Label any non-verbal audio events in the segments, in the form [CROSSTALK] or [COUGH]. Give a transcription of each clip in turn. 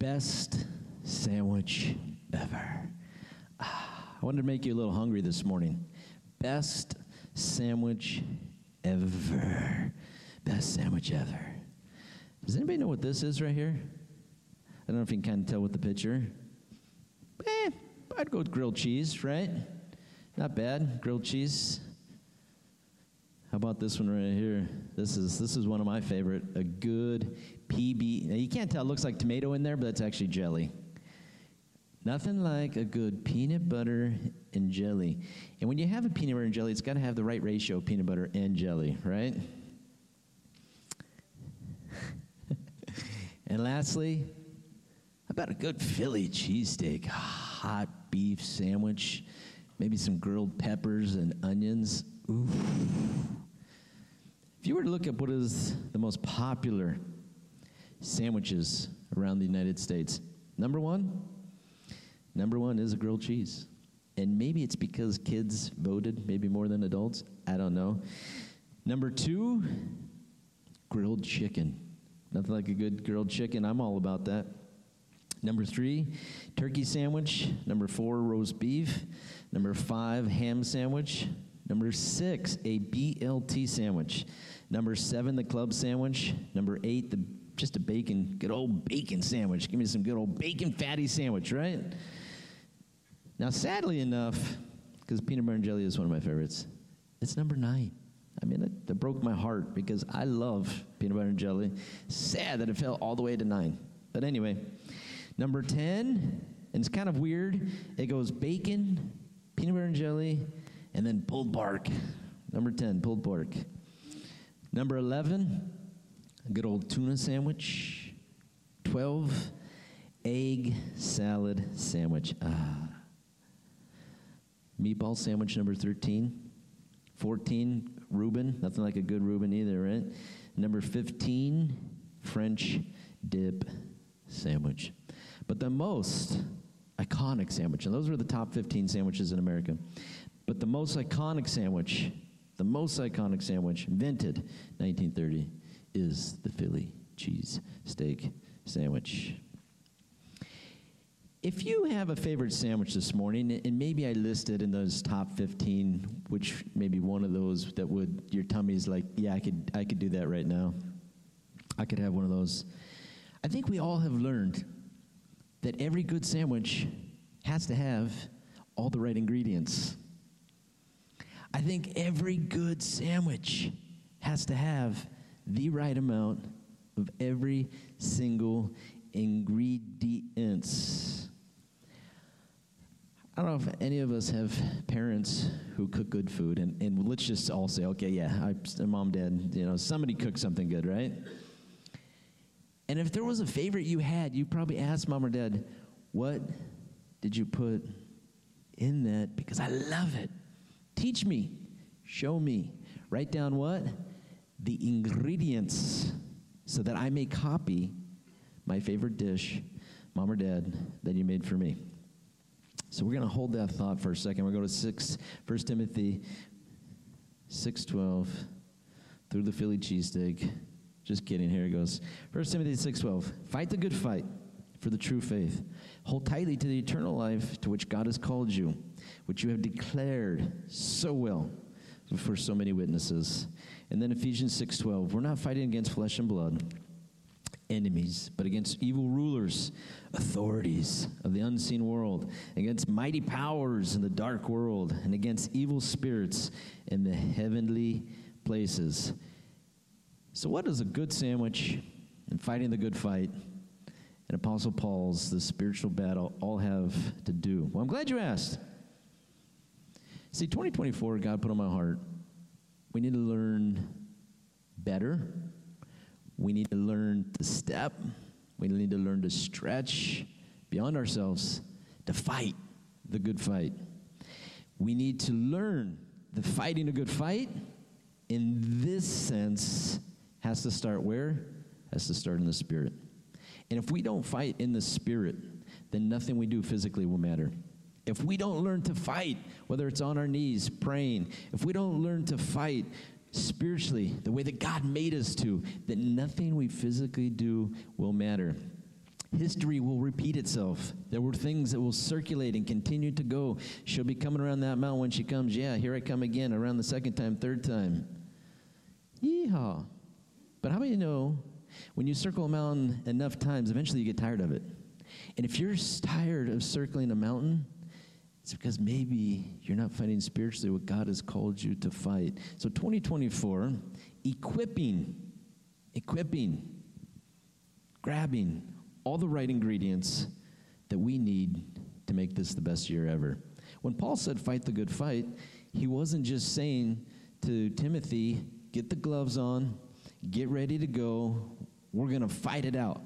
Best sandwich ever. Ah, I wanted to make you a little hungry this morning. Best sandwich ever. Best sandwich ever. Does anybody know what this is right here? I don't know if you can kind of tell with the picture. Eh, I'd go with grilled cheese, right? Not bad, grilled cheese. How about this one right here? This is this is one of my favorite. A good PB. Now you can't tell. It looks like tomato in there, but it's actually jelly. Nothing like a good peanut butter and jelly. And when you have a peanut butter and jelly, it's got to have the right ratio of peanut butter and jelly, right? [LAUGHS] and lastly, how about a good Philly cheesesteak, hot beef sandwich, maybe some grilled peppers and onions. Ooh. If you were to look at what is the most popular sandwiches around the United States, number one, number one is a grilled cheese. And maybe it's because kids voted, maybe more than adults. I don't know. Number two, grilled chicken. Nothing like a good grilled chicken. I'm all about that. Number three, turkey sandwich. Number four, roast beef. Number five, ham sandwich. Number six, a BLT sandwich. Number seven, the club sandwich. Number eight, the just a bacon, good old bacon sandwich. Give me some good old bacon fatty sandwich, right? Now, sadly enough, because peanut butter and jelly is one of my favorites, it's number nine. I mean, that broke my heart because I love peanut butter and jelly. Sad that it fell all the way to nine. But anyway, number 10, and it's kind of weird, it goes bacon, peanut butter and jelly, and then pulled pork. Number 10, pulled pork. Number 11, a good old tuna sandwich. 12, egg salad sandwich. Ah. Meatball sandwich number 13. 14, Reuben. Nothing like a good Reuben either, right? Number 15, French dip sandwich. But the most iconic sandwich, and those were the top 15 sandwiches in America. But the most iconic sandwich, the most iconic sandwich invented 1930 is the Philly cheese steak sandwich. If you have a favorite sandwich this morning, and maybe I listed in those top 15, which maybe one of those that would, your tummy's like, yeah, I could, I could do that right now. I could have one of those. I think we all have learned that every good sandwich has to have all the right ingredients. I think every good sandwich has to have the right amount of every single ingredients. I don't know if any of us have parents who cook good food, and, and let's just all say, okay, yeah, I, mom, dad, you know, somebody cooked something good, right? And if there was a favorite you had, you probably asked mom or dad, what did you put in that? Because I love it. Teach me, show me. Write down what? The ingredients so that I may copy my favorite dish, mom or dad, that you made for me. So we're going to hold that thought for a second. We're going to go to 6, 1 Timothy 6.12 through the Philly cheesesteak. Just kidding. Here it goes. 1 Timothy 6.12. Fight the good fight for the true faith. Hold tightly to the eternal life to which God has called you, which you have declared so well before so many witnesses. And then Ephesians 6:12, we're not fighting against flesh and blood, enemies, but against evil rulers, authorities of the unseen world, against mighty powers in the dark world, and against evil spirits in the heavenly places. So what does a good sandwich and fighting the good fight and Apostle Paul's the spiritual battle all have to do? Well, I'm glad you asked. See, 2024, God put on my heart, we need to learn better. We need to learn to step. We need to learn to stretch beyond ourselves to fight the good fight. We need to learn the fighting a good fight in this sense has to start where? Has to start in the spirit. And if we don't fight in the spirit, then nothing we do physically will matter. If we don't learn to fight, whether it's on our knees praying, if we don't learn to fight spiritually the way that God made us to, then nothing we physically do will matter. History will repeat itself. There were things that will circulate and continue to go. She'll be coming around that mountain when she comes. Yeah, here I come again, around the second time, third time. Yeehaw. But how many know when you circle a mountain enough times, eventually you get tired of it? And if you're tired of circling a mountain, it's because maybe you're not fighting spiritually what God has called you to fight. So 2024, equipping, equipping, grabbing all the right ingredients that we need to make this the best year ever. When Paul said fight the good fight, he wasn't just saying to Timothy, get the gloves on, get ready to go, we're going to fight it out.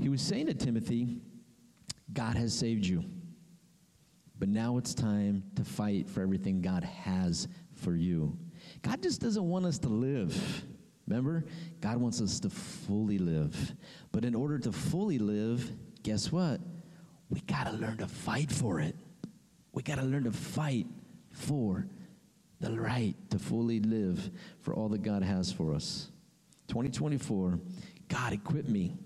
He was saying to Timothy, God has saved you. But now it's time to fight for everything God has for you. God just doesn't want us to live. Remember? God wants us to fully live. But in order to fully live, guess what? We got to learn to fight for it. We got to learn to fight for the right to fully live for all that God has for us. 2024, God equip me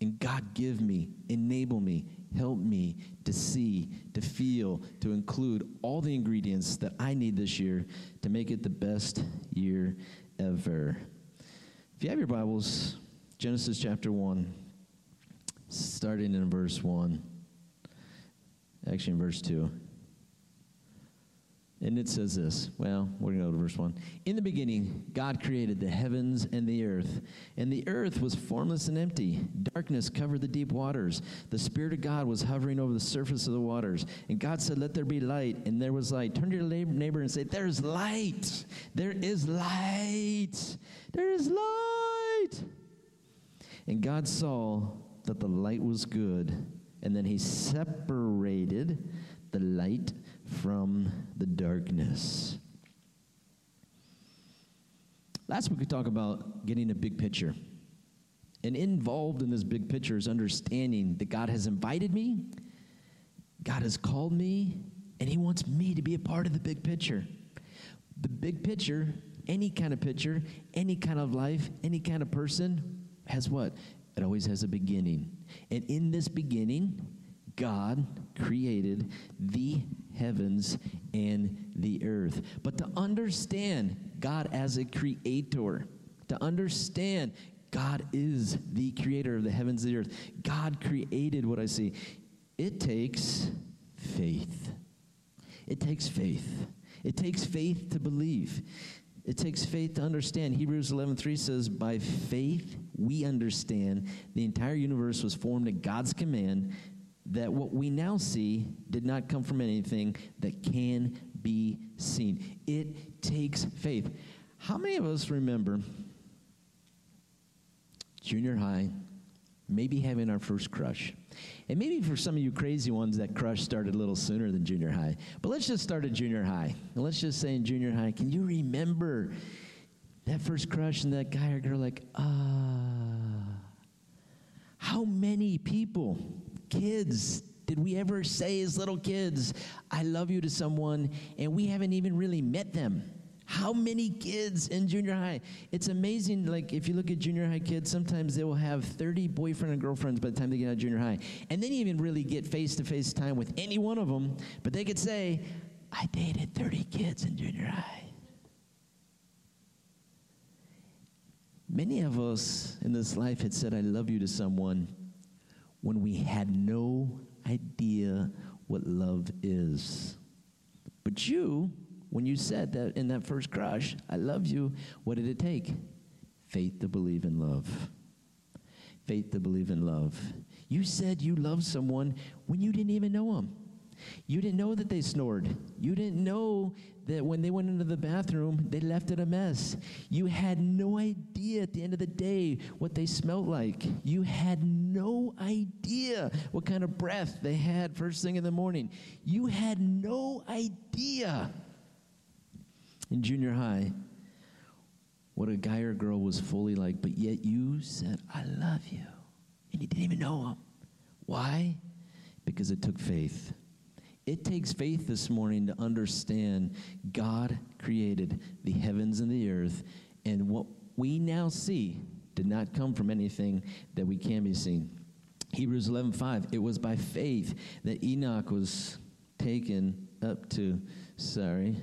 and God give me, enable me, help me to see, to feel, to include all the ingredients that I need this year to make it the best year ever. If you have your Bibles, Genesis chapter 1, starting in verse 1, actually in verse 2. And it says this. Well, we're going to go to verse 1. In the beginning, God created the heavens and the earth. And the earth was formless and empty. Darkness covered the deep waters. The Spirit of God was hovering over the surface of the waters. And God said, Let there be light. And there was light. Turn to your neighbor and say, There's light. There is light. There is light. And God saw that the light was good. And then he separated the light from the darkness. Last week we talked about getting a big picture. And involved in this big picture is understanding that God has invited me, God has called me, and He wants me to be a part of the big picture. The big picture, any kind of picture, any kind of life, any kind of person, has what? It always has a beginning. And in this beginning, God created the heavens and the earth. But to understand God as a creator, to understand God is the creator of the heavens and the earth, God created what I see, it takes faith. It takes faith. It takes faith to believe. It takes faith to understand. Hebrews 11:3 says, "By faith we understand the entire universe was formed at God's command, that what we now see did not come from anything that can be seen. It takes faith. How many of us remember junior high, maybe having our first crush? And maybe for some of you crazy ones, that crush started a little sooner than junior high. But let's just start at junior high. And let's just say in junior high, can you remember that first crush and that guy or girl like, ah? How many people kids, did we ever say as little kids, I love you to someone, and we haven't even really met them? How many kids in junior high? It's amazing. Like, if you look at junior high kids, sometimes they will have 30 boyfriend and girlfriends by the time they get out of junior high. And then you even really get face to face time with any one of them, but they could say, I dated 30 kids in junior high. Many of us in this life had said, I love you to someone, when we had no idea what love is. But you, when you said that in that first crush, I love you, what did it take? Faith to believe in love. Faith to believe in love. You said you loved someone when you didn't even know them. You didn't know that they snored. You didn't know that when they went into the bathroom, they left it a mess. You had no idea at the end of the day what they smelled like. You had no idea what kind of breath they had first thing in the morning. You had no idea in junior high what a guy or girl was fully like, but yet you said, I love you. And you didn't even know him. Why? Because it took faith. It takes faith this morning to understand God created the heavens and the earth, and what we now see did not come from anything that we can be seen. Hebrews 11:5 it was by faith that Enoch was taken up to sorry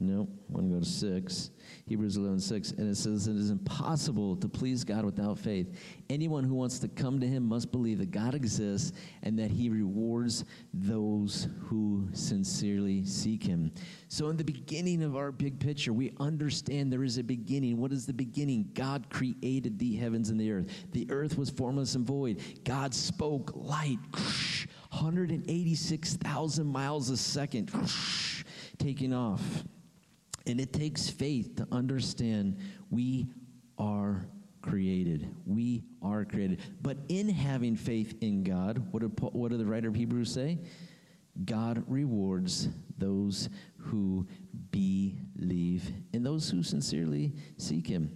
Nope, want to go to 6. Hebrews 11, 6. And it says, It is impossible to please God without faith. Anyone who wants to come to him must believe that God exists and that he rewards those who sincerely seek him. So, in the beginning of our big picture, we understand there is a beginning. What is the beginning? God created the heavens and the earth. The earth was formless and void. God spoke light, 186,000 miles a second, taking off. And it takes faith to understand we are created. We are created. But in having faith in God, what Paul, what did the writer of Hebrews say? God rewards those who believe and those who sincerely seek Him.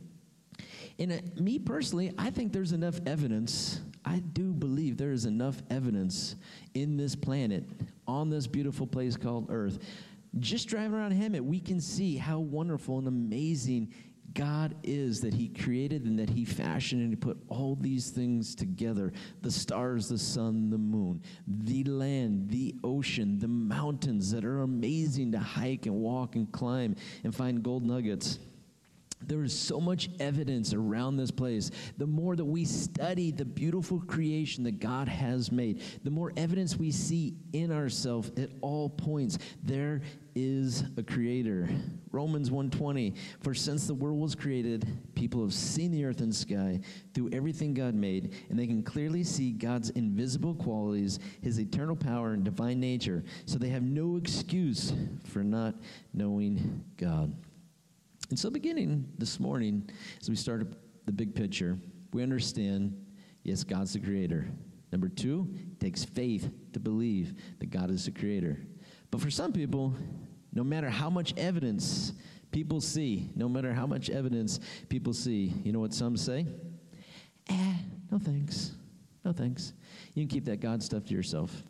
And uh, me personally, I think there's enough evidence. I do believe there is enough evidence in this planet, on this beautiful place called Earth, just driving around Hemet, we can see how wonderful and amazing God is that He created and that He fashioned and He put all these things together the stars, the sun, the moon, the land, the ocean, the mountains that are amazing to hike and walk and climb and find gold nuggets. There is so much evidence around this place. The more that we study the beautiful creation that God has made, the more evidence we see in ourselves at all points. There is a creator. Romans 1:20 For since the world was created, people have seen the earth and sky through everything God made, and they can clearly see God's invisible qualities, his eternal power and divine nature. So they have no excuse for not knowing God. And so, beginning this morning, as we start the big picture, we understand yes, God's the creator. Number two, it takes faith to believe that God is the creator. But for some people, no matter how much evidence people see, no matter how much evidence people see, you know what some say? Eh, no thanks. No thanks. You can keep that God stuff to yourself.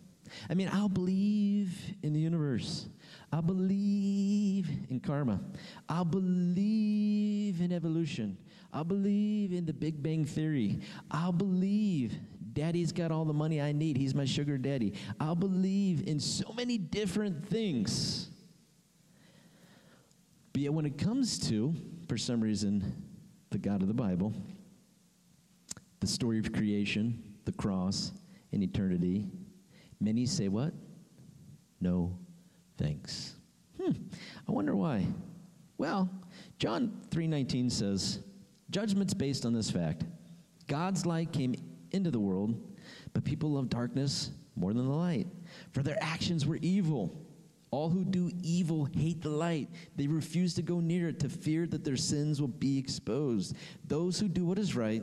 I mean, I'll believe in the universe. I believe in karma. I believe in evolution. I believe in the Big Bang Theory. I believe daddy's got all the money I need. He's my sugar daddy. I believe in so many different things. But yet, when it comes to, for some reason, the God of the Bible, the story of creation, the cross, and eternity, many say what? No thanks. Hmm, I wonder why. Well, John 3:19 says, "Judgment's based on this fact. God's light came into the world, but people love darkness more than the light, for their actions were evil." All who do evil hate the light. They refuse to go near it to fear that their sins will be exposed. Those who do what is right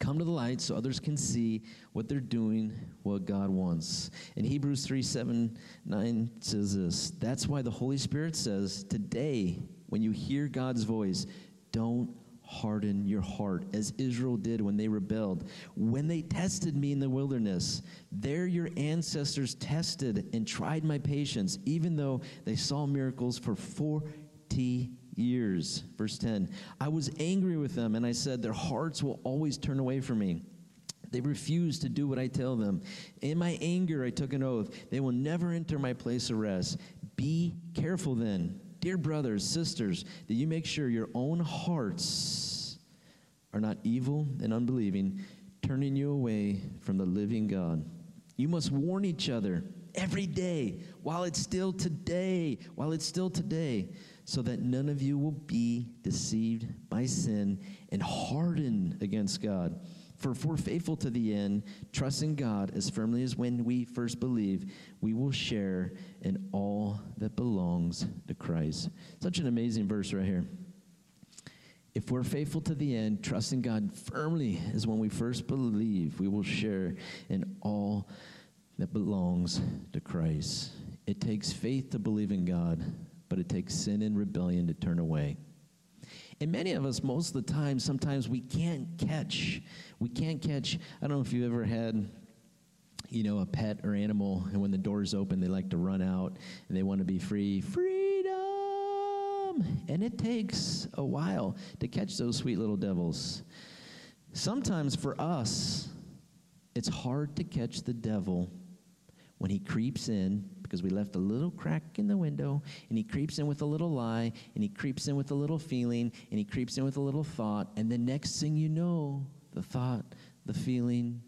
come to the light so others can see what they're doing, what God wants. In Hebrews 3 7 9 says this That's why the Holy Spirit says, Today, when you hear God's voice, don't harden your heart as Israel did when they rebelled. When they tested me in the wilderness, there your ancestors tested and tried my patience, even though they saw miracles for 40 years. Verse 10 I was angry with them, and I said, Their hearts will always turn away from me. They refuse to do what I tell them. In my anger, I took an oath. They will never enter my place of rest. Be careful then, dear brothers, sisters, that you make sure your own hearts are not evil and unbelieving, turning you away from the living God. You must warn each other every day while it's still today, while it's still today, so that none of you will be deceived by sin and hardened against God. For if we're faithful to the end, trusting God as firmly as when we first believe, we will share in all that belongs to Christ. Such an amazing verse right here. If we're faithful to the end, trusting God firmly as when we first believe, we will share in all that belongs to Christ. It takes faith to believe in God, but it takes sin and rebellion to turn away. And many of us, most of the time, sometimes we can't catch. We can't catch. I don't know if you've ever had, you know, a pet or animal, and when the doors open, they like to run out and they want to be free. Freedom! And it takes a while to catch those sweet little devils. Sometimes for us, It's hard to catch the devil when he creeps in because we left a little crack in the window and he creeps in with a little lie and he creeps in with a little feeling and he creeps in with a little thought and the next thing you know the thought the feeling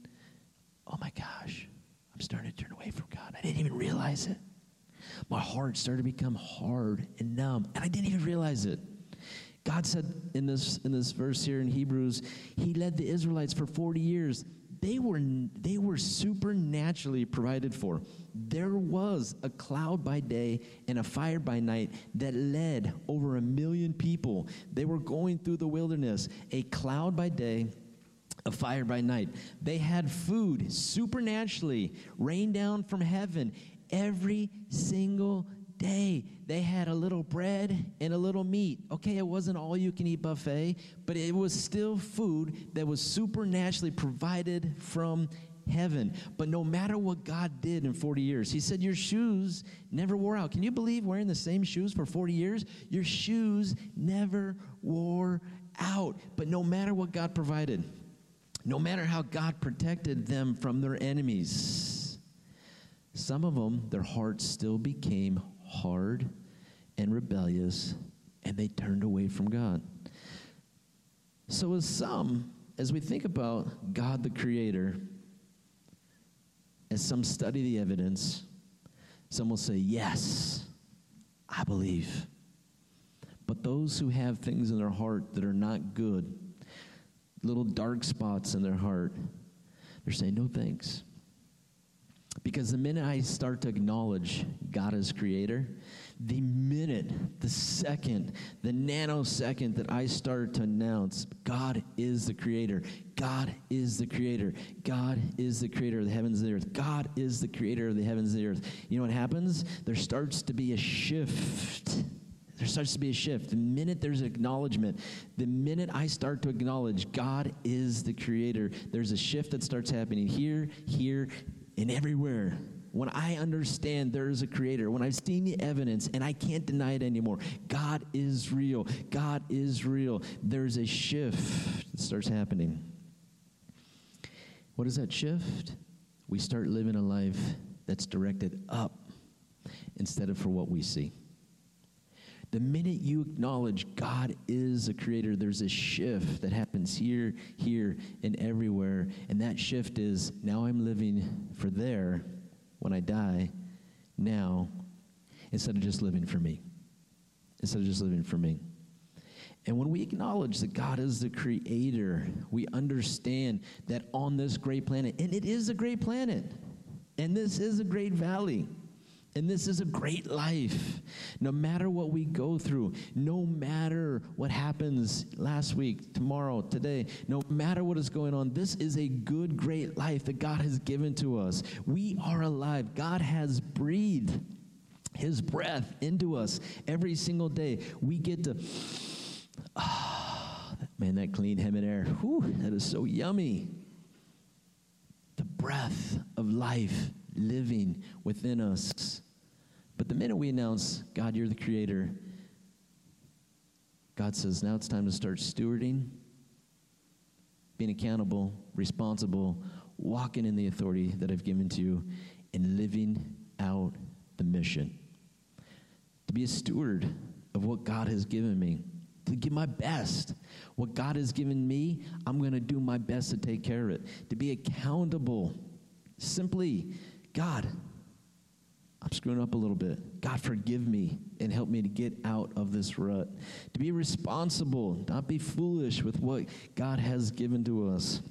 oh my gosh i'm starting to turn away from god. I didn't even realize it. My heart started to become hard and numb and i didn't even realize it. God said in this in this verse here in hebrews he led the israelites for 40 years they were, they were supernaturally provided for. There was a cloud by day and a fire by night that led over a million people. They were going through the wilderness, a cloud by day, a fire by night. They had food supernaturally rain down from heaven every single day they had a little bread and a little meat. Okay, it wasn't all you can eat buffet, but it was still food that was supernaturally provided from heaven. But no matter what God did in 40 years, He said, Your shoes never wore out. Can you believe wearing the same shoes for 40 years? Your shoes never wore out. But no matter what God provided, no matter how God protected them from their enemies, some of them, their hearts still became hard and rebellious, and they turned away from God. So, as some, as we think about God the Creator, as some study the evidence, some will say, Yes, I believe. But those who have things in their heart that are not good, little dark spots in their heart, they're saying, No thanks. Because the minute I start to acknowledge God as creator, the minute, the second, the nanosecond that I start to announce God is the creator, God is the creator, God is the creator of the heavens and the earth, God is the creator of the heavens and the earth, you know what happens? There starts to be a shift. There starts to be a shift. The minute there's acknowledgement, the minute I start to acknowledge God is the creator, there's a shift that starts happening here, here, and everywhere. When I understand there is a creator, when I've seen the evidence and I can't deny it anymore, God is real. God is real. There's a shift that starts happening. What is that shift? We start living a life that's directed up instead of for what we see. The minute you acknowledge God is a creator, there's a shift that happens here, here, and everywhere. And that shift is now I'm living for there when I die, now, instead of just living for me. Instead of just living for me. And when we acknowledge that God is the creator, we understand that on this great planet, and it is a great planet, and this is a great valley and this is a great life. No matter what we go through, no matter what happens last week, tomorrow, today, no matter what is going on, this is a good, great life that God has given to us. We are alive. God has breathed His breath into us every single day. We get to, oh, [SIGHS] man, that clean heaven air, whew, that is so yummy. The breath of life living within us. But the minute we announce, God, you're the creator, God says, now it's time to start stewarding, being accountable, responsible, walking in the authority that I've given to you, and living out the mission. To be a steward of what God has given me, to give my best. What God has given me, I'm going to do my best to take care of it. To be accountable. Simply God, I'm screwing up a little bit. God, forgive me and help me to get out of this rut. To be responsible, not be foolish with what God has given to us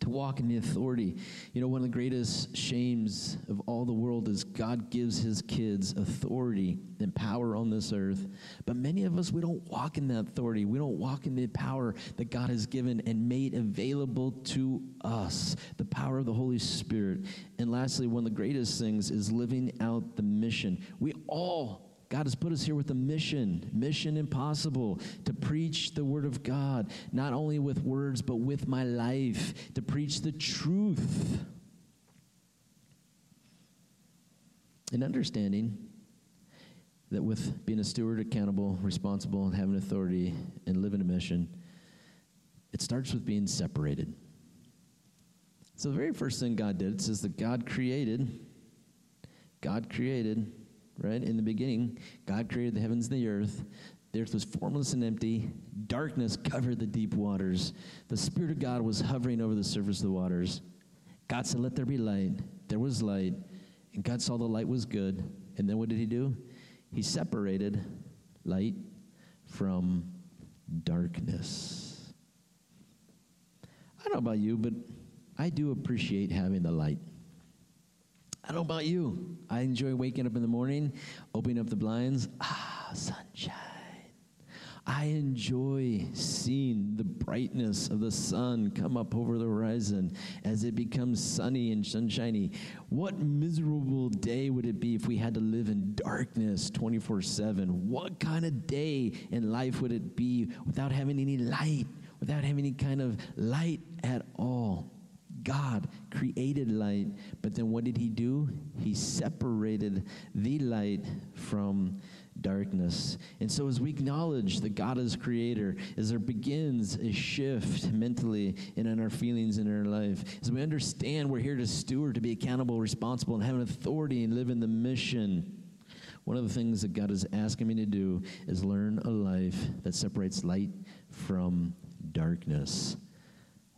to walk in the authority. You know, one of the greatest shames of all the world is God gives his kids authority and power on this earth. But many of us, we don't walk in that authority. We don't walk in the power that God has given and made available to us the power of the Holy Spirit. And lastly, one of the greatest things is living out the mission. We all God has put us here with a mission, mission impossible, to preach the Word of God, not only with words, but with my life, to preach the truth. And understanding that with being a steward, accountable, responsible, and having authority and living a mission, it starts with being separated. So the very first thing God did, it says that God created, God created, right? In the beginning, God created the heavens and the earth. The earth was formless and empty. Darkness covered the deep waters. The Spirit of God was hovering over the surface of the waters. God said, Let there be light. There was light. And God saw the light was good. And then what did He do? He separated light from darkness. I don't know about you, but I do appreciate having the light. I don't know about you. I enjoy waking up in the morning, opening up the blinds. Ah, sunshine. I enjoy seeing the brightness of the sun come up over the horizon as it becomes sunny and sunshiny. What miserable day would it be if we had to live in darkness 24 7? What kind of day in life would it be without having any light, without having any kind of light at all? God created light, but then what did he do? He separated the light from darkness. And so, as we acknowledge that God is creator, as there begins a shift mentally and in our feelings in our life, as we understand we're here to steward, to be accountable, responsible, and have an authority and live in the mission. One of the things that God is asking me to do is learn a life that separates light from darkness.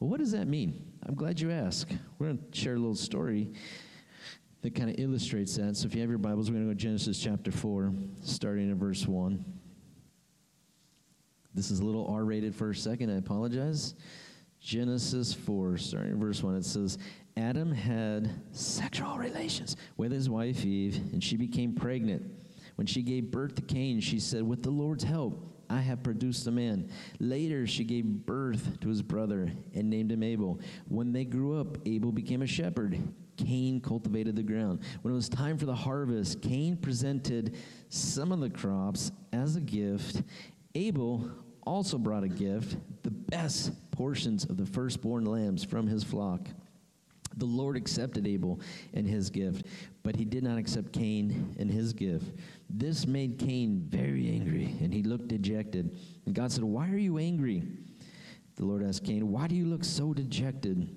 Well, what does that mean? I'm glad you asked. We're going to share a little story that kind of illustrates that. So if you have your Bibles, we're going to go to Genesis chapter 4, starting at verse 1. This is a little R rated for a second. I apologize. Genesis 4, starting at verse 1, it says, Adam had sexual relations with his wife Eve, and she became pregnant. When she gave birth to Cain, she said, With the Lord's help, I have produced a man. Later, she gave birth to his brother and named him Abel. When they grew up, Abel became a shepherd. Cain cultivated the ground. When it was time for the harvest, Cain presented some of the crops as a gift. Abel also brought a gift, the best portions of the firstborn lambs from his flock. The Lord accepted Abel and his gift, but he did not accept Cain and his gift. This made Cain very angry, and he looked dejected. And God said, Why are you angry? The Lord asked Cain, Why do you look so dejected?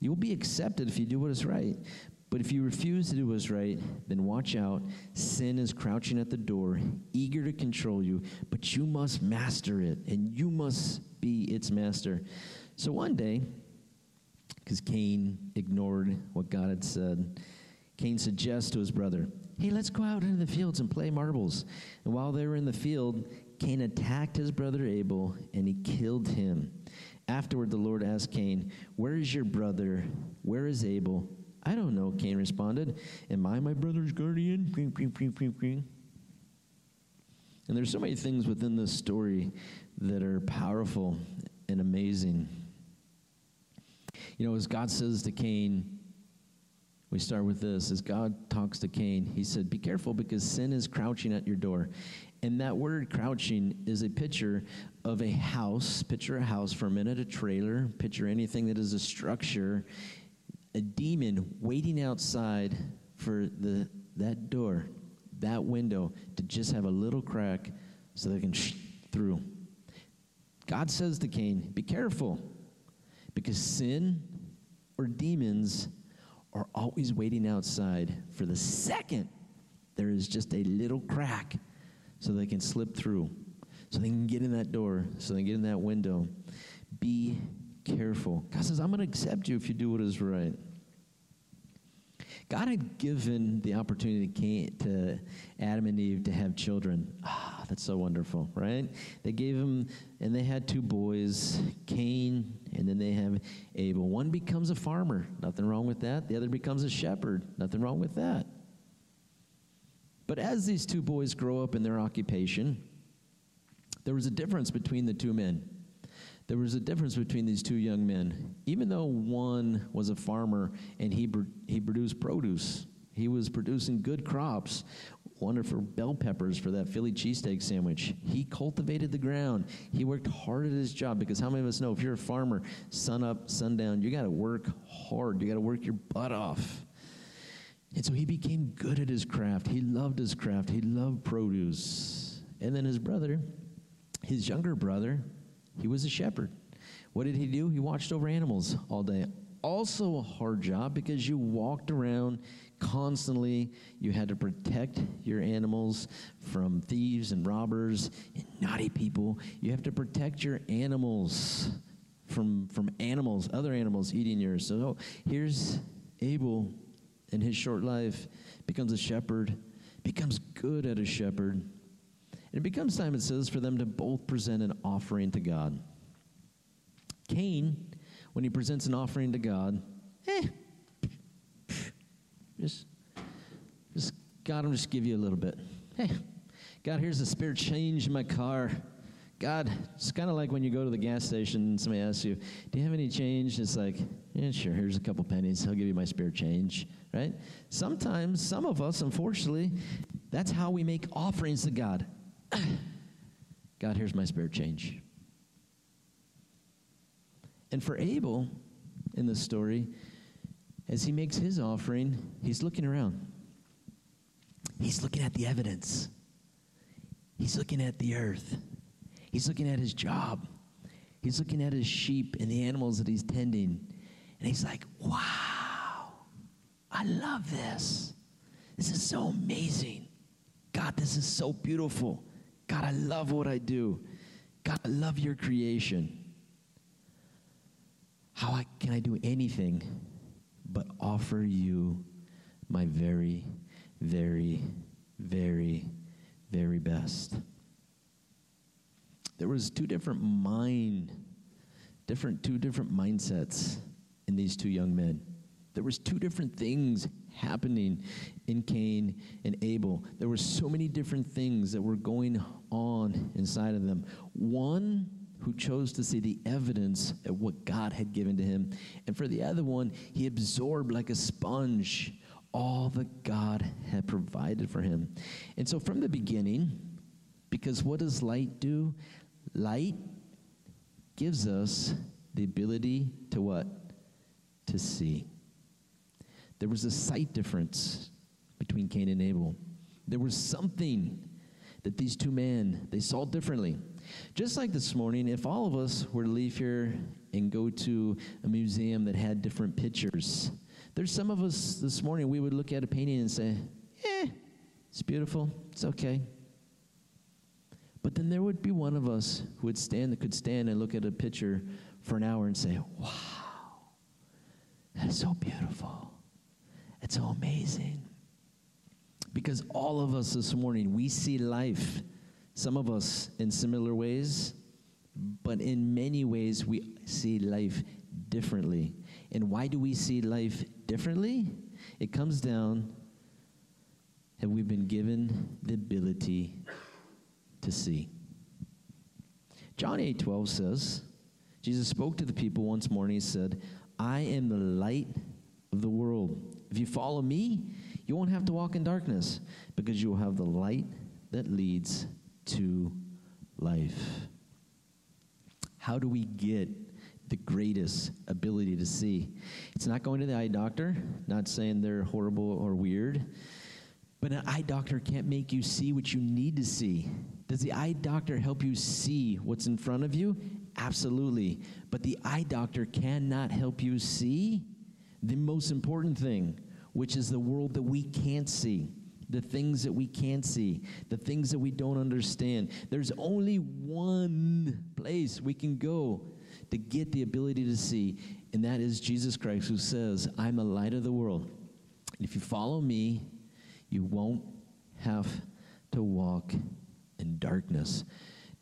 You will be accepted if you do what is right. But if you refuse to do what is right, then watch out. Sin is crouching at the door, eager to control you, but you must master it, and you must be its master. So one day, because Cain ignored what God had said, Cain suggests to his brother, Hey, let's go out into the fields and play marbles. And while they were in the field, Cain attacked his brother Abel and he killed him. Afterward, the Lord asked Cain, Where is your brother? Where is Abel? I don't know, Cain responded. Am I my brother's guardian? And there's so many things within this story that are powerful and amazing. You know, as God says to Cain, we start with this. As God talks to Cain, he said, Be careful because sin is crouching at your door. And that word crouching is a picture of a house. Picture a house for a minute, a trailer. Picture anything that is a structure. A demon waiting outside for the, that door, that window, to just have a little crack so they can sh- through. God says to Cain, Be careful because sin or demons are always waiting outside for the second there is just a little crack so they can slip through, so they can get in that door, so they can get in that window. Be careful. God says, I'm going to accept you if you do what is right. God had given the opportunity to Adam and Eve to have children. Ah, that's so wonderful, right? They gave them, and they had two boys, Cain, and then they have Abel. One becomes a farmer, nothing wrong with that. The other becomes a shepherd, nothing wrong with that. But as these two boys grow up in their occupation, there was a difference between the two men. There was a difference between these two young men. Even though one was a farmer and he, he produced produce, he was producing good crops, wonderful bell peppers for that Philly cheesesteak sandwich. He cultivated the ground. He worked hard at his job because how many of us know if you're a farmer, sun up, sundown, you got to work hard. You got to work your butt off. And so he became good at his craft. He loved his craft. He loved produce. And then his brother, his younger brother, he was a shepherd. What did he do? He watched over animals all day, Also, a hard job because you walked around constantly. You had to protect your animals from thieves and robbers and naughty people. You have to protect your animals from, from animals, other animals eating yours. So here's Abel in his short life, becomes a shepherd, becomes good at a shepherd. It becomes time, it says, for them to both present an offering to God. Cain, when he presents an offering to God, eh, just, just God, I'm just give you a little bit. Hey, God, here's a spare change in my car. God, it's kind of like when you go to the gas station and somebody asks you, Do you have any change? It's like, Yeah, sure, here's a couple pennies. I'll give you my spare change, right? Sometimes, some of us, unfortunately, that's how we make offerings to God. [COUGHS] God, here's my spare change. And for Abel, in the story, as he makes his offering, he's looking around. He's looking at the evidence. He's looking at the earth. He's looking at his job. He's looking at his sheep and the animals that he's tending. And he's like, wow, I love this. This is so amazing. God, this is so beautiful. God, I love what I do. God, I love your creation. How I, can I do anything but offer you my very, very, very, very best? there was two different mind, different two different mindsets in these two young men. There was two different things happening in Cain and Abel. There were so many different things that were going on inside of them. One who chose to see the evidence of what God had given to him, and for the other one, he absorbed like a sponge all that God had provided for him. And so from the beginning, because what does light do? Light gives us the ability to what? To see. There was a sight difference between Cain and Abel. There was something that these two men they saw differently. Just like this morning, if all of us were to leave here and go to a museum that had different pictures, there's some of us this morning we would look at a painting and say, "Eh, it's beautiful. It's okay. But then there would be one of us who would stand that could stand and look at a picture for an hour and say, Wow, that is so beautiful. It's so amazing. Because all of us this morning, we see life, some of us in similar ways, but in many ways we see life differently. And why do we see life differently? It comes down that we've been given the ability to see. John 8 12 says, Jesus spoke to the people once more and he said, I am the light of the world. If you follow me, you won't have to walk in darkness because you will have the light that leads to life. How do we get the greatest ability to see? It's not going to the eye doctor, not saying they're horrible or weird, but an eye doctor can't make you see what you need to see. Does the eye doctor help you see what's in front of you? Absolutely. But the eye doctor cannot help you see the most important thing, which is the world that we can't see, the things that we can't see, the things that we don't understand. There's only one place we can go to get the ability to see, and that is Jesus Christ, who says, I'm the light of the world. And if you follow me, you won't have to walk in darkness.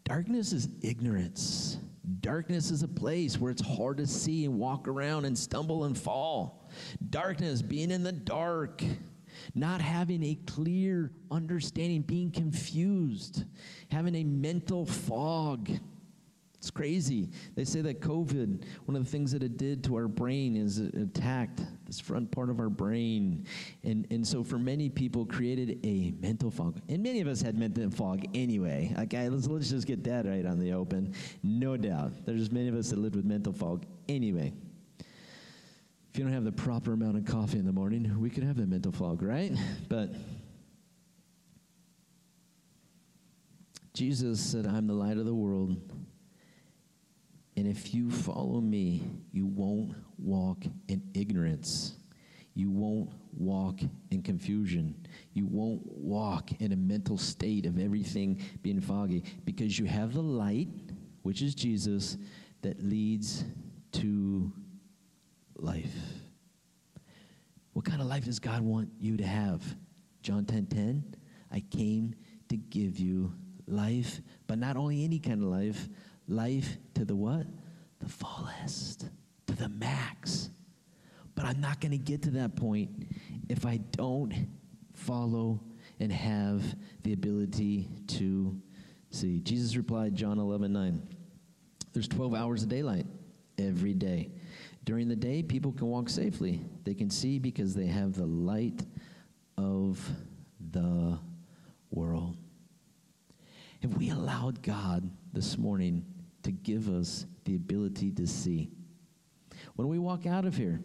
Darkness is ignorance. Darkness is a place where it's hard to see and walk around and stumble and fall. Darkness, being in the dark, not having a clear understanding, being confused, having a mental fog. It's crazy. They say that COVID, one of the things that it did to our brain is it attacked this front part of our brain. And, and so for many people, created a mental fog. And many of us had mental fog anyway. Okay, let's, let's just get that right on the open. No doubt. There's many of us that lived with mental fog anyway. If you don't have the proper amount of coffee in the morning, we could have the mental fog, right? But Jesus said, I'm the light of the world. And if you follow me, you won't walk in ignorance. You won't walk in confusion. You won't walk in a mental state of everything being foggy because you have the light, which is Jesus, that leads to life. What kind of life does God want you to have? John 10 10, I came to give you life, but not only any kind of life, life to the what? The fullest, to the max. But I'm not going to get to that point if I don't follow and have the ability to see. Jesus replied, John 11 9, there's 12 hours of daylight every day. During the day, people can walk safely. They can see because they have the light of the world. Have we allowed God this morning to give us the ability to see? When we walk out of here,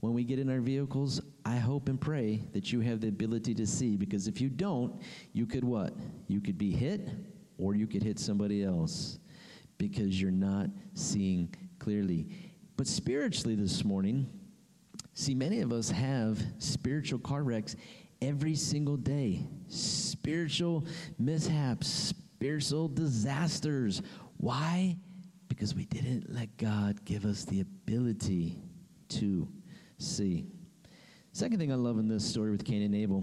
when we get in our vehicles, I hope and pray that you have the ability to see because if you don't, you could what? You could be hit or you could hit somebody else because you're not seeing clearly. But spiritually this morning, see, many of us have spiritual car wrecks every single day. Spiritual mishaps, spiritual disasters. Why? Because we didn't let God give us the ability to see. Second thing I love in this story with Cain and Abel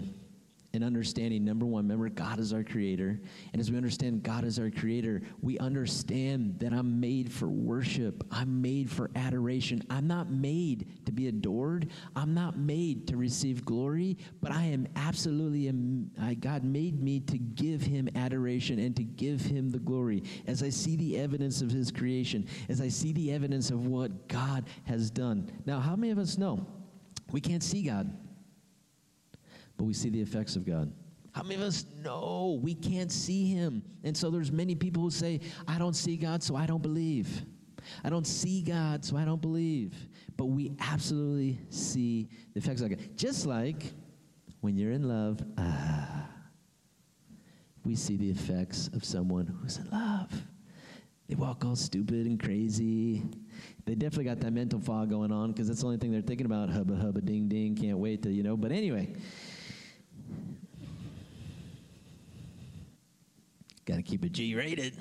and understanding number one, remember, God is our creator. And as we understand God is our creator, we understand that I'm made for worship. I'm made for adoration. I'm not made to be adored. I'm not made to receive glory, but I am absolutely, I, God made me to give him adoration and to give him the glory. As I see the evidence of his creation, as I see the evidence of what God has done. Now, how many of us know we can't see God? But we see the effects of God. How many of us know we can't see him? And so there's many people who say, I don't see God, so I don't believe. I don't see God, so I don't believe. But we absolutely see the effects of God. Just like when you're in love, ah, we see the effects of someone who's in love. They walk all stupid and crazy. They definitely got that mental fog going on because that's the only thing they're thinking about. Hubba, hubba, ding, ding. Can't wait to, you know. But anyway, Got to keep it G rated.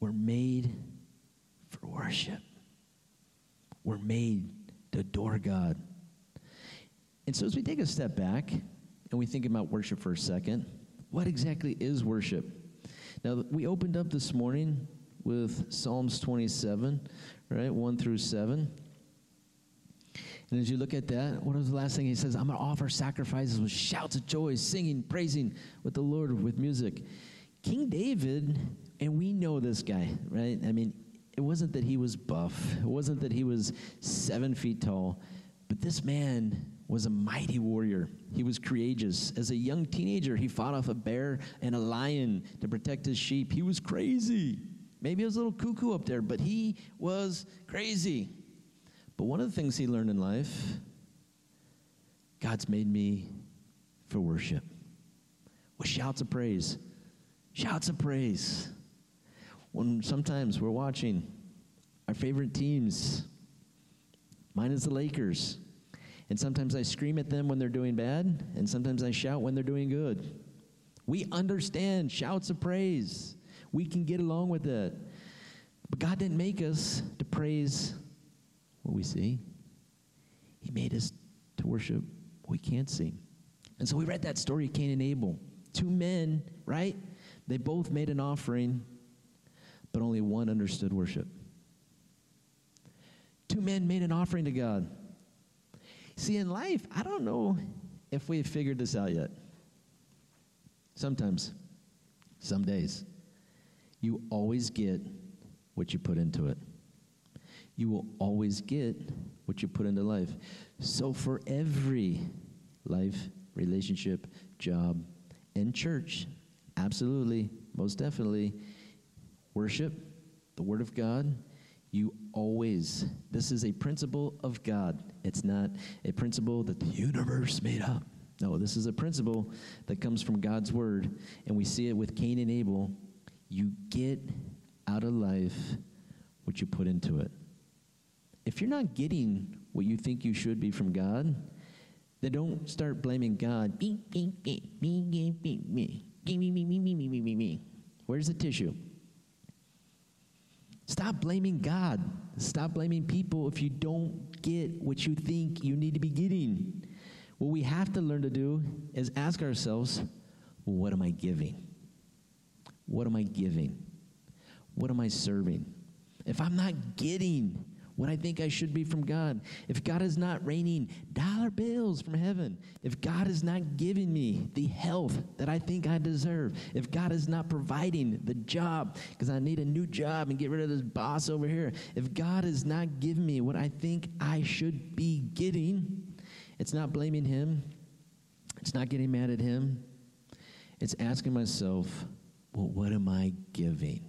We're made for worship. We're made to adore God. And so, as we take a step back and we think about worship for a second, what exactly is worship? Now, we opened up this morning with Psalms 27, right? 1 through 7. And as you look at that, what was the last thing he says? I'm going to offer sacrifices with shouts of joy, singing, praising with the Lord with music. King David, and we know this guy, right? I mean, it wasn't that he was buff, it wasn't that he was seven feet tall, but this man was a mighty warrior. He was courageous. As a young teenager, he fought off a bear and a lion to protect his sheep. He was crazy. Maybe he was a little cuckoo up there, but he was crazy. But one of the things he learned in life God's made me for worship with shouts of praise. Shouts of praise. When sometimes we're watching our favorite teams, mine is the Lakers. And sometimes I scream at them when they're doing bad, and sometimes I shout when they're doing good. We understand shouts of praise. We can get along with it. But God didn't make us to praise what we see. He made us to worship what we can't see. And so we read that story of Cain and Abel. Two men, right? They both made an offering, but only one understood worship. Two men made an offering to God. See, in life, I don't know if we've figured this out yet. Sometimes, some days, you always get what you put into it you will always get what you put into life. So, for every life, relationship, job, and church, absolutely, most definitely, worship, the Word of God, you always, this is a principle of God. It's not a principle that the universe made up. No, this is a principle that comes from God's Word, and we see it with Cain and Abel. You get out of life what you put into it. If you're not getting what you think you should be from God, then don't start blaming God. Where's the tissue? Stop blaming God. Stop blaming people if you don't get what you think you need to be getting. What we have to learn to do is ask ourselves, well, what am I giving? What am I giving? What am I serving? If I'm not getting what I think I should be from God, if God is not raining dollar bills from heaven, if God is not giving me the health that I think I deserve, if God is not providing the job because I need a new job and get rid of this boss over here, if God is not giving me what I think I should be getting, it's not blaming Him, it's not getting mad at Him, it's asking myself, well, what am I giving?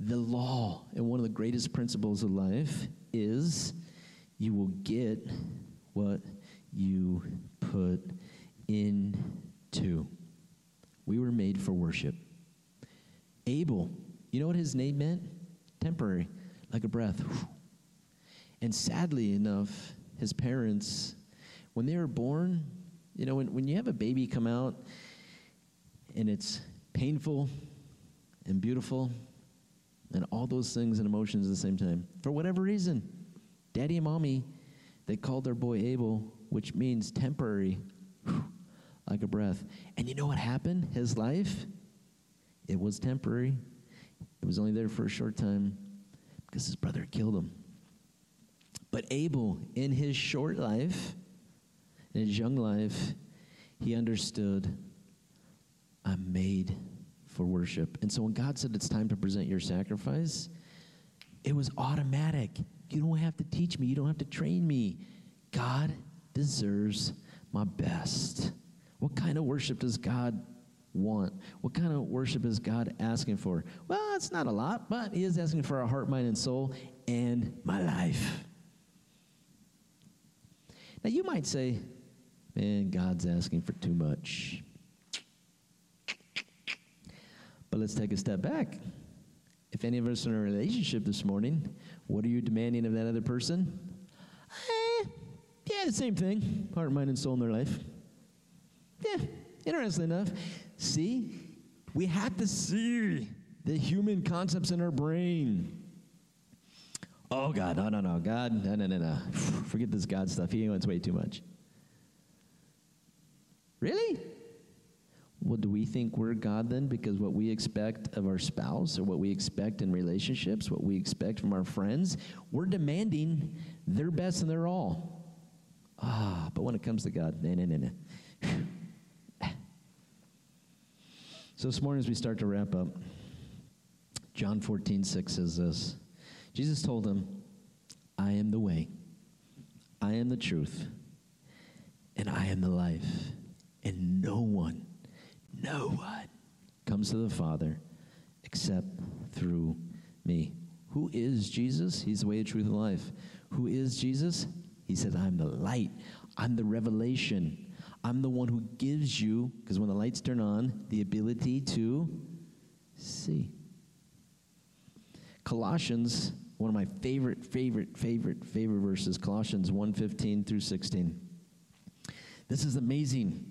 The law, and one of the greatest principles of life, is you will get what you put into. We were made for worship. Abel, you know what his name meant? Temporary, like a breath. And sadly enough, his parents, when they were born, you know, when, when you have a baby come out and it's painful and beautiful and all those things and emotions at the same time. For whatever reason, daddy and mommy, they called their boy Abel, which means temporary, like a breath. And you know what happened? His life, it was temporary. It was only there for a short time because his brother killed him. But Abel, in his short life, in his young life, he understood I'm made for worship. And so when God said it's time to present your sacrifice, it was automatic. You don't have to teach me, you don't have to train me. God deserves my best. What kind of worship does God want? What kind of worship is God asking for? Well, it's not a lot, but He is asking for our heart, mind, and soul and my life. Now, you might say, man, God's asking for too much. But let's take a step back. If any of us are in a relationship this morning, what are you demanding of that other person? Eh, yeah, the same thing heart, mind, and soul in their life. Yeah, interesting enough. See, we have to see the human concepts in our brain. Oh, God, no, no, no. God, no, no, no, no. [SIGHS] Forget this God stuff. He wants way too much. Really? Well, do we think we're God then because what we expect of our spouse or what we expect in relationships, what we expect from our friends, we're demanding their best and their all. Ah, but when it comes to God, no, no, no, no. So this morning as we start to wrap up, John 14, 6 says this. Jesus told him, I am the way, I am the truth, and I am the life, and no one no one comes to the Father except through me. Who is Jesus? He's the way, the truth, and life. Who is Jesus? He said, I'm the light. I'm the revelation. I'm the one who gives you, because when the lights turn on, the ability to see. Colossians, one of my favorite, favorite, favorite, favorite verses, Colossians 1:15 through 16. This is amazing.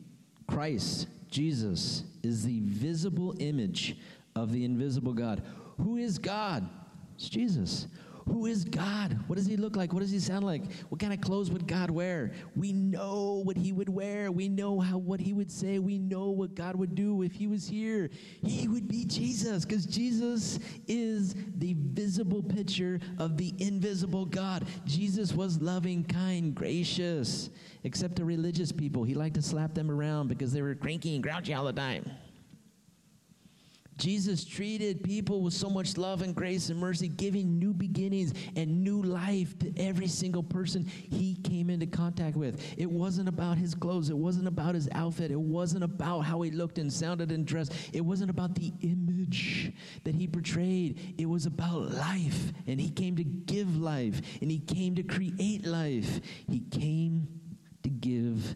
Christ Jesus is the visible image of the invisible God. Who is God? It's Jesus. Who is God? What does he look like? What does he sound like? What kind of clothes would God wear? We know what he would wear. We know how what he would say. We know what God would do if he was here. He would be Jesus because Jesus is the visible picture of the invisible God. Jesus was loving, kind, gracious, except to religious people. He liked to slap them around because they were cranky and grouchy all the time. Jesus treated people with so much love and grace and mercy, giving new beginnings and new life to every single person he came into contact with. It wasn't about his clothes, it wasn't about his outfit, it wasn't about how he looked and sounded and dressed, it wasn't about the image that he portrayed. It was about life, and he came to give life, and he came to create life. He came to give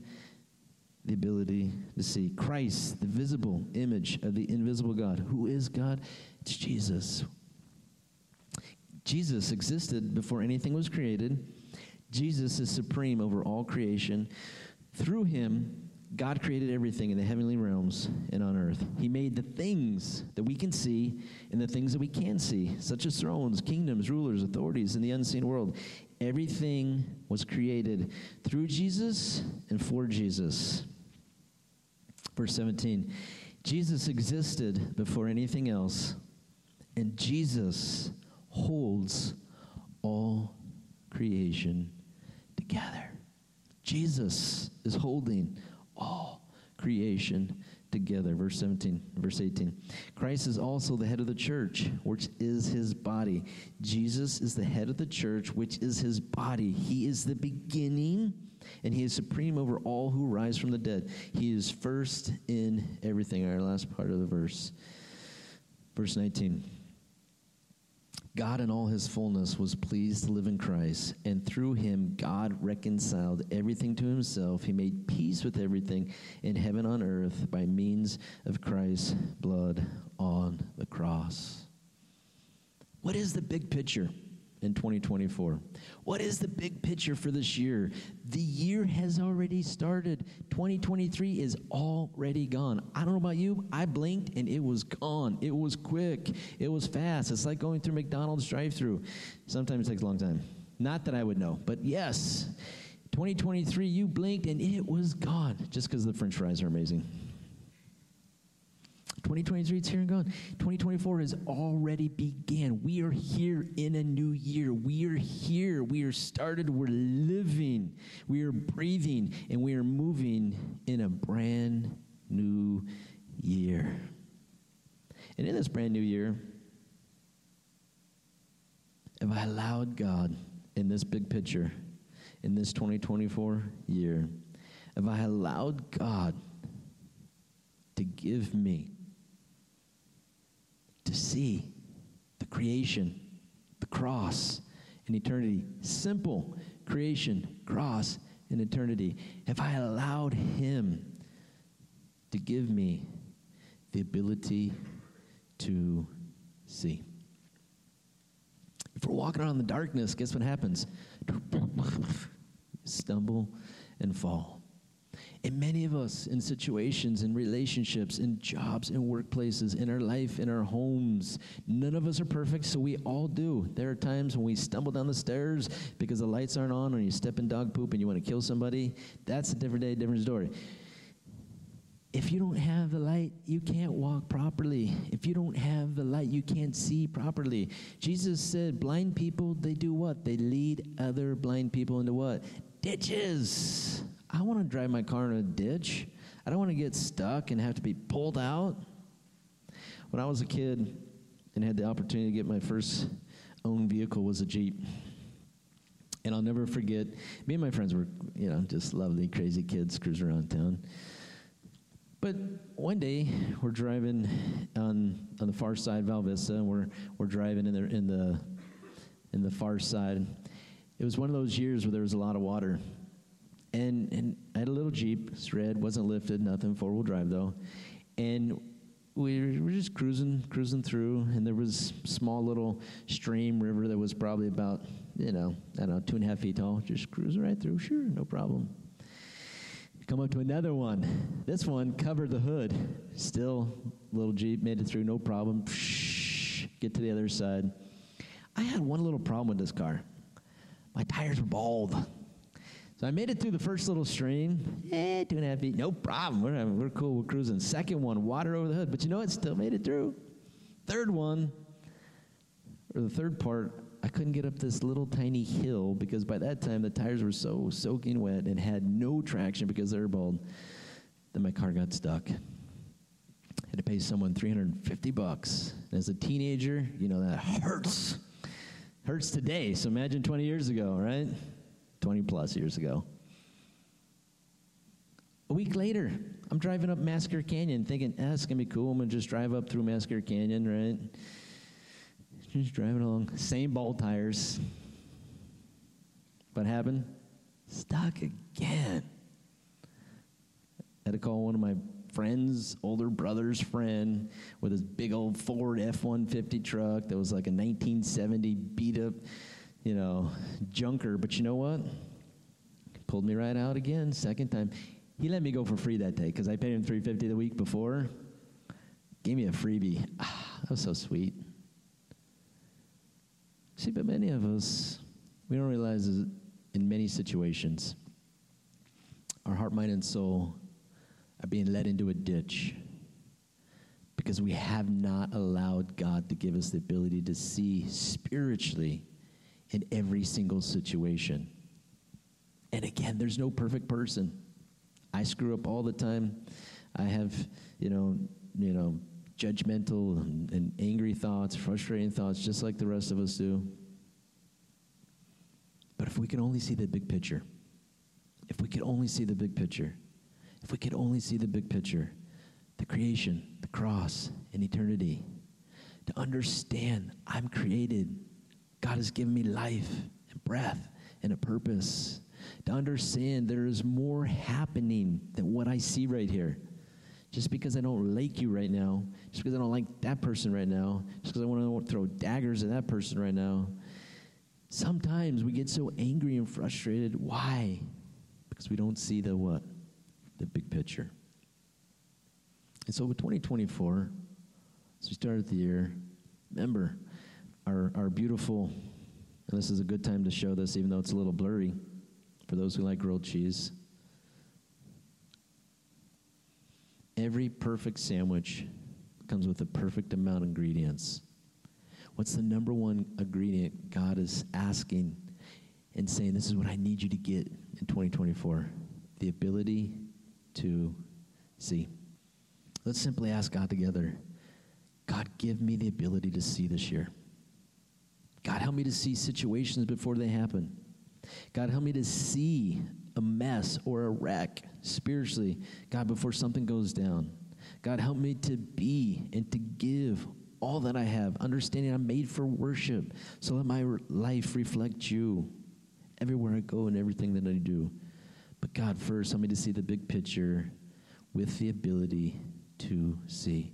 the ability to see Christ, the visible image of the invisible God. Who is God? It's Jesus. Jesus existed before anything was created. Jesus is supreme over all creation. Through him, God created everything in the heavenly realms and on earth. He made the things that we can see and the things that we can see, such as thrones, kingdoms, rulers, authorities in the unseen world. Everything was created through Jesus and for Jesus. Verse 17 Jesus existed before anything else, and Jesus holds all creation together. Jesus is holding all creation together. Verse 17, verse 18. Christ is also the head of the church, which is his body. Jesus is the head of the church, which is his body. He is the beginning, and he is supreme over all who rise from the dead. He is first in everything. Our last part of the verse. Verse 19. God in all his fullness was pleased to live in Christ, and through him God reconciled everything to himself. He made peace with everything in heaven on earth by means of Christ's blood on the cross. What is the big picture? In 2024. What is the big picture for this year? The year has already started. 2023 is already gone. I don't know about you, I blinked and it was gone. It was quick, it was fast. It's like going through McDonald's drive through. Sometimes it takes a long time. Not that I would know, but yes, 2023, you blinked and it was gone just because the french fries are amazing. 2023 is here and gone. 2024 has already began. We are here in a new year. We are here. We are started. We're living. We are breathing. And we are moving in a brand new year. And in this brand new year, have I allowed God in this big picture, in this 2024 year, have I allowed God to give me to see the creation, the cross, and eternity. Simple creation, cross, and eternity. Have I allowed Him to give me the ability to see? If we're walking around in the darkness, guess what happens? [LAUGHS] Stumble and fall. And many of us in situations, in relationships, in jobs, in workplaces, in our life, in our homes, none of us are perfect, so we all do. There are times when we stumble down the stairs because the lights aren't on, or you step in dog poop and you want to kill somebody. That's a different day, different story. If you don't have the light, you can't walk properly. If you don't have the light, you can't see properly. Jesus said, blind people, they do what? They lead other blind people into what? Ditches. I want to drive my car in a ditch. I don't want to get stuck and have to be pulled out. When I was a kid and had the opportunity to get my first own vehicle was a Jeep. And I'll never forget, me and my friends were, you know, just lovely, crazy kids cruising around town. But one day we're driving on on the far side of Val Vista, and we're we're driving in the in the in the far side. It was one of those years where there was a lot of water, and, and I had a little Jeep. It's red, wasn't lifted, nothing, four wheel drive though. And we were just cruising, cruising through, and there was small little stream river that was probably about, you know, I don't know, two and a half feet tall. Just cruising right through, sure, no problem. Come up to another one. This one covered the hood. Still, little Jeep made it through, no problem. Get to the other side. I had one little problem with this car. My tires were bald. So I made it through the first little stream. Eh, two and a half feet, no problem. We're, we're cool. We're cruising. Second one, water over the hood. But you know what? Still made it through. Third one, or the third part, I couldn't get up this little tiny hill because by that time the tires were so soaking wet and had no traction because they were bald. Then my car got stuck. Had to pay someone 350 bucks. As a teenager, you know that hurts. Hurts today. So imagine 20 years ago, right? 20 plus years ago. A week later, I'm driving up Massacre Canyon thinking, ah, it's going to be cool. I'm going to just drive up through Massacre Canyon, right? Just driving along. Same ball tires. What happened? Stuck again. I had to call one of my friend's older brother's friend with his big old Ford F 150 truck that was like a 1970 beat up, you know, junker. But you know what? Pulled me right out again, second time. He let me go for free that day because I paid him 350 the week before. Gave me a freebie. Ah, that was so sweet. See, but many of us, we don't realize in many situations, our heart, mind, and soul are being led into a ditch because we have not allowed God to give us the ability to see spiritually in every single situation. And again, there's no perfect person. I screw up all the time. I have, you know, you know, judgmental and, and angry thoughts, frustrating thoughts, just like the rest of us do. But if we can only see the big picture, if we could only see the big picture, if we could only see the big picture, the creation, the cross, and eternity, to understand I'm created. God has given me life and breath and a purpose. To understand there is more happening than what I see right here. Just because I don't like you right now, just because I don't like that person right now, just because I want to throw daggers at that person right now. Sometimes we get so angry and frustrated. Why? Because we don't see the what? The big picture. And so with 2024, as we started the year, remember our, our beautiful, and this is a good time to show this, even though it's a little blurry for those who like grilled cheese. Every perfect sandwich comes with a perfect amount of ingredients. What's the number one ingredient God is asking and saying, This is what I need you to get in 2024? The ability to see. Let's simply ask God together God, give me the ability to see this year. God, help me to see situations before they happen. God, help me to see a mess or a wreck spiritually, God, before something goes down. God, help me to be and to give all that I have, understanding I'm made for worship. So let my life reflect you everywhere I go and everything that I do. But God, first, help me to see the big picture with the ability to see.